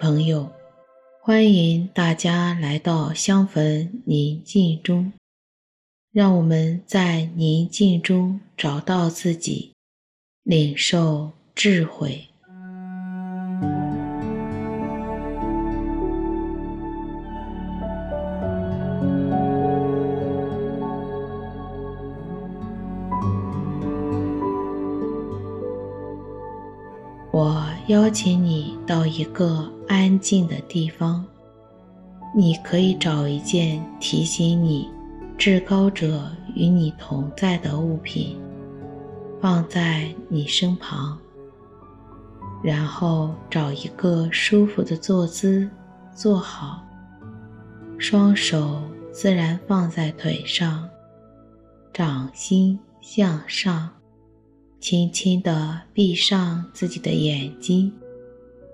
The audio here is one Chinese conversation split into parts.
朋友，欢迎大家来到香焚宁静中，让我们在宁静中找到自己，领受智慧。我邀请你到一个安静的地方，你可以找一件提醒你至高者与你同在的物品，放在你身旁，然后找一个舒服的坐姿坐好，双手自然放在腿上，掌心向上。轻轻地闭上自己的眼睛，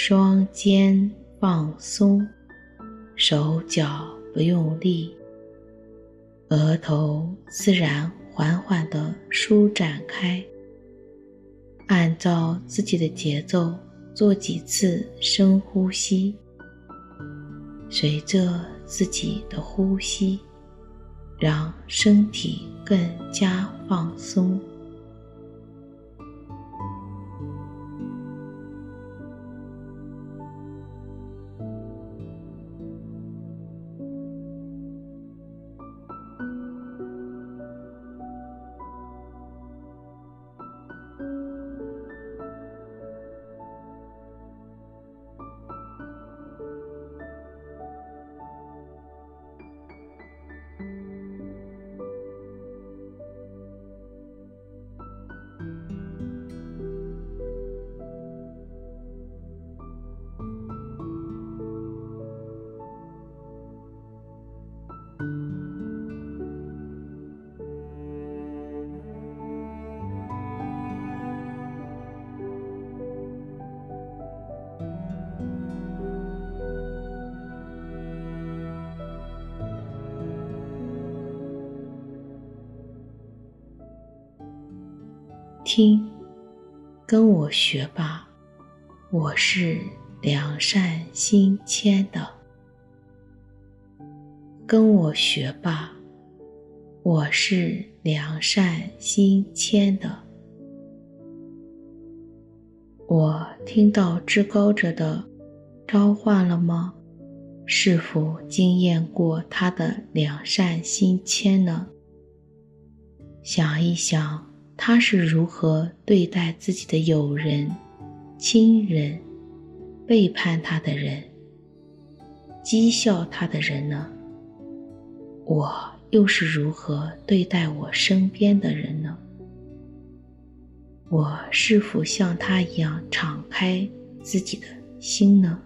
双肩放松，手脚不用力，额头自然缓缓地舒展开。按照自己的节奏做几次深呼吸，随着自己的呼吸，让身体更加放松。听，跟我学吧，我是良善心谦的。跟我学吧，我是良善心谦的。我听到至高者的召唤了吗？是否经验过他的良善心谦呢？想一想。他是如何对待自己的友人、亲人、背叛他的人、讥笑他的人呢？我又是如何对待我身边的人呢？我是否像他一样敞开自己的心呢？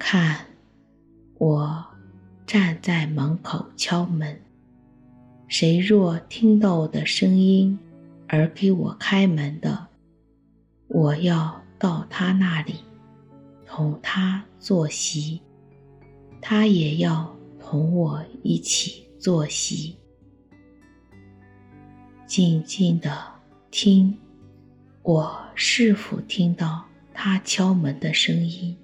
看，我站在门口敲门。谁若听到我的声音而给我开门的，我要到他那里，同他坐席，他也要同我一起坐席。静静地听，我是否听到他敲门的声音？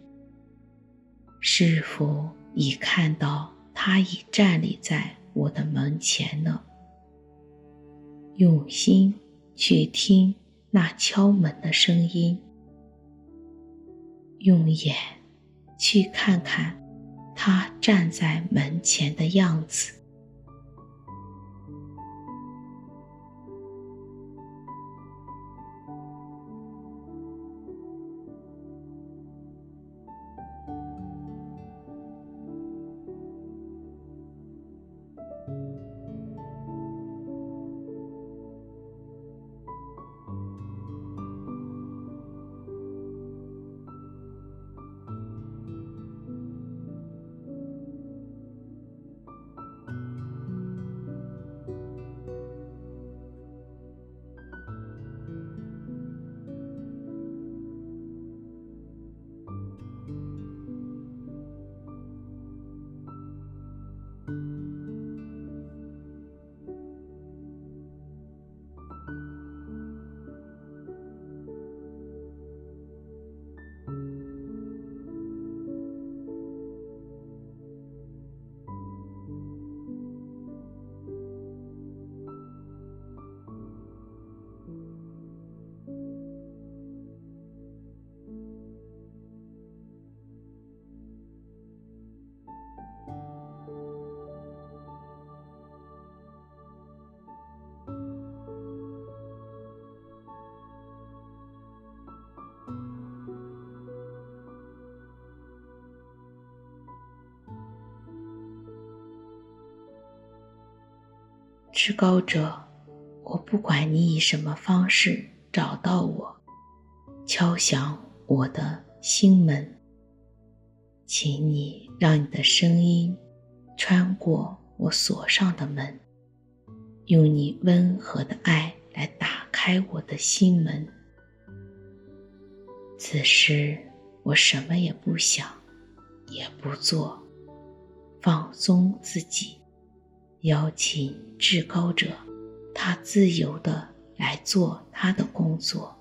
是否已看到他已站立在我的门前呢？用心去听那敲门的声音，用眼去看看他站在门前的样子。至高者，我不管你以什么方式找到我，敲响我的心门，请你让你的声音穿过我锁上的门，用你温和的爱来打开我的心门。此时，我什么也不想，也不做，放松自己。邀请至高者，他自由的来做他的工作。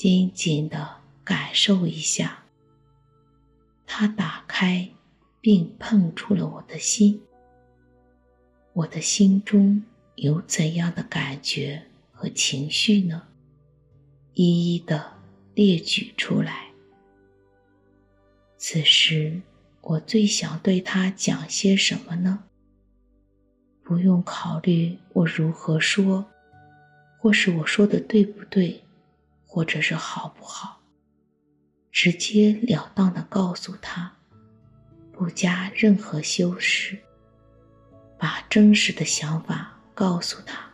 紧紧地感受一下，它打开并碰触了我的心。我的心中有怎样的感觉和情绪呢？一一的列举出来。此时，我最想对他讲些什么呢？不用考虑我如何说，或是我说的对不对，或者是好不好，直截了当的告诉他，不加任何修饰，把真实的想法告诉他。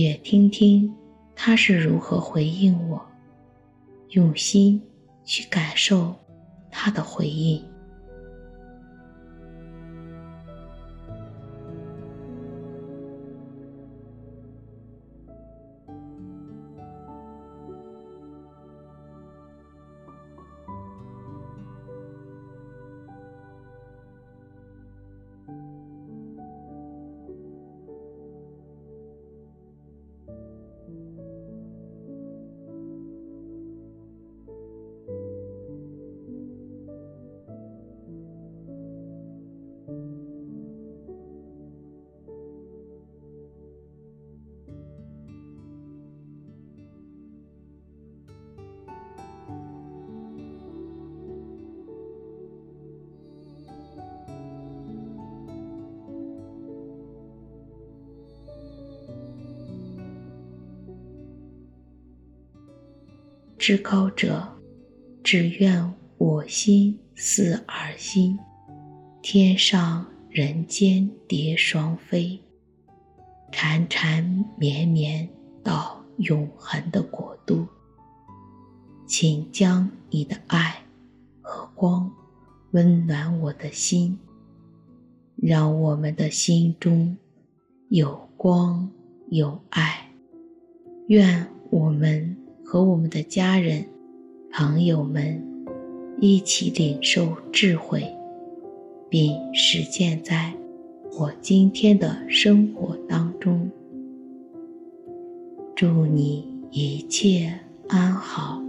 也听听他是如何回应我，用心去感受他的回应。至高者，只愿我心似尔心，天上人间蝶双飞，缠缠绵绵到永恒的国度。请将你的爱和光温暖我的心，让我们的心中有光有爱。愿我们。和我们的家人、朋友们一起领受智慧，并实践在我今天的生活当中。祝你一切安好。